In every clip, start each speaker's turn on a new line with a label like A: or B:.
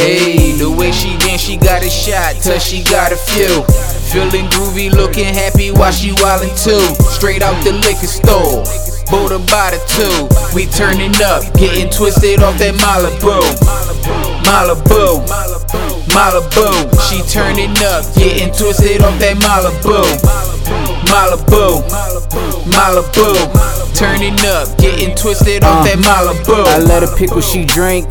A: Hey, the way she dance, she got a shot, till she got a few. Feeling groovy, looking happy while she wildin' too. Straight out the liquor store, bought by the two. We turning up, getting twisted off that Malibu. Malibu, Malibu. She turning up, getting twisted off that Malibu. Malibu, Malibu. Turning up, getting twisted off that uh, Malibu.
B: I let her pick what she drink.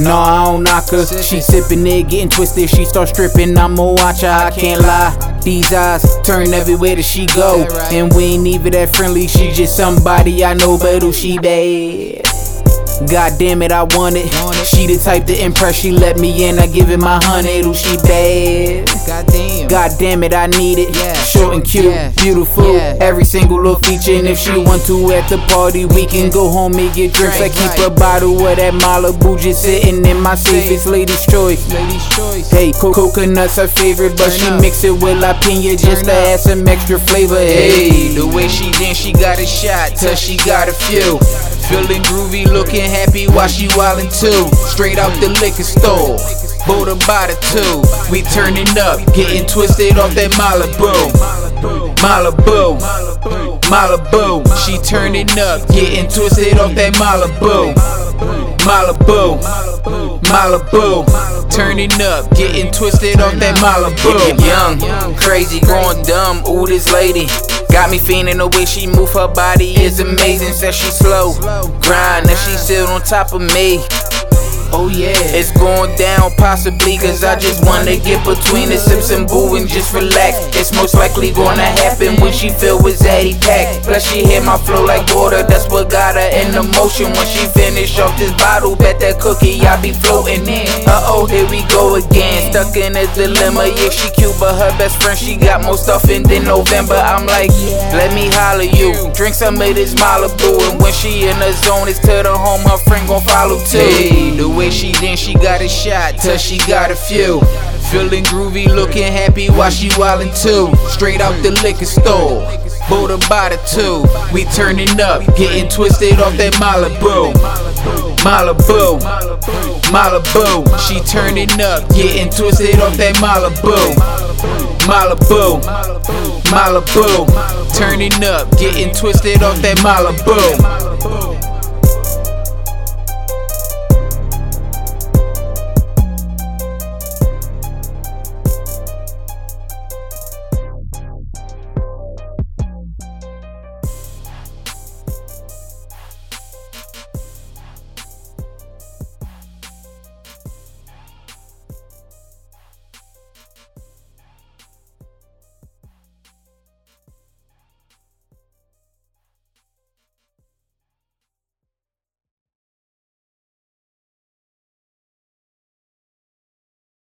B: No, I don't knock her. She sippin' it, getting twisted. She start stripping. I'ma watch her. I can't lie. These eyes turn everywhere that she go. And we ain't even that friendly. She just somebody I know, but who she bad. God damn it, I want it. She the type to impress, she let me in. I give it my hundred. Ooh, she bad.
A: Goddamn.
B: God damn it, I need it.
A: Yeah.
B: Short and cute,
A: Yeah.
B: beautiful.
A: Yeah.
B: Every single little feature. And if she want to at the party, we can go home and get drinks. I
A: Drink,
B: keep a bottle of that Malibu just sitting in my safe. It's ladies' choice.
A: Ladies' choice.
B: Hey, co- coconut's her favorite, but
A: Turn
B: she
A: up.
B: mix it with la pina just
A: Turn
B: to
A: up.
B: add some extra flavor.
A: Hey,
B: Hey,
A: the way she dance, she got a shot, till she got a few. Feeling groovy, looking happy while she wildin' too. Straight out the liquor store, her by the two. We turning up, getting twisted off that Malibu. Malibu, Malibu. She turning up, getting twisted off that Malibu. Malibu, Malibu. Turning up, getting twisted off that Malibu. Young, crazy, growing dumb. Ooh, this lady got me feeling the way she move her body is amazing. Says she slow, grind, and she sit on top of me.
B: Oh yeah.
A: It's going down possibly cause I just wanna get between the sips and boo and just relax. It's most likely gonna happen when she feel with Zaddy pack. Plus she hit my flow like water, that's what got her in the motion. When she finish off this bottle, bet that cookie I be floating in. Uh oh, here we go again. Stuck in a dilemma, yeah she cute but her best friend she got more stuff in than November. I'm like, let me holler you. Drink some of this Malibu and when she in the zone, it's to the home her friend gon' follow too. Hey, the way she then she got a shot, till she got a few. Feeling groovy, looking happy while she wildin' too. Straight out the liquor store, bought by the two. We turning up, getting twisted off that Malibu. Malibu, Malibu. She turning up, getting twisted off that Malibu. Malibu, Malibu. Turning up, getting twisted off that Malibu.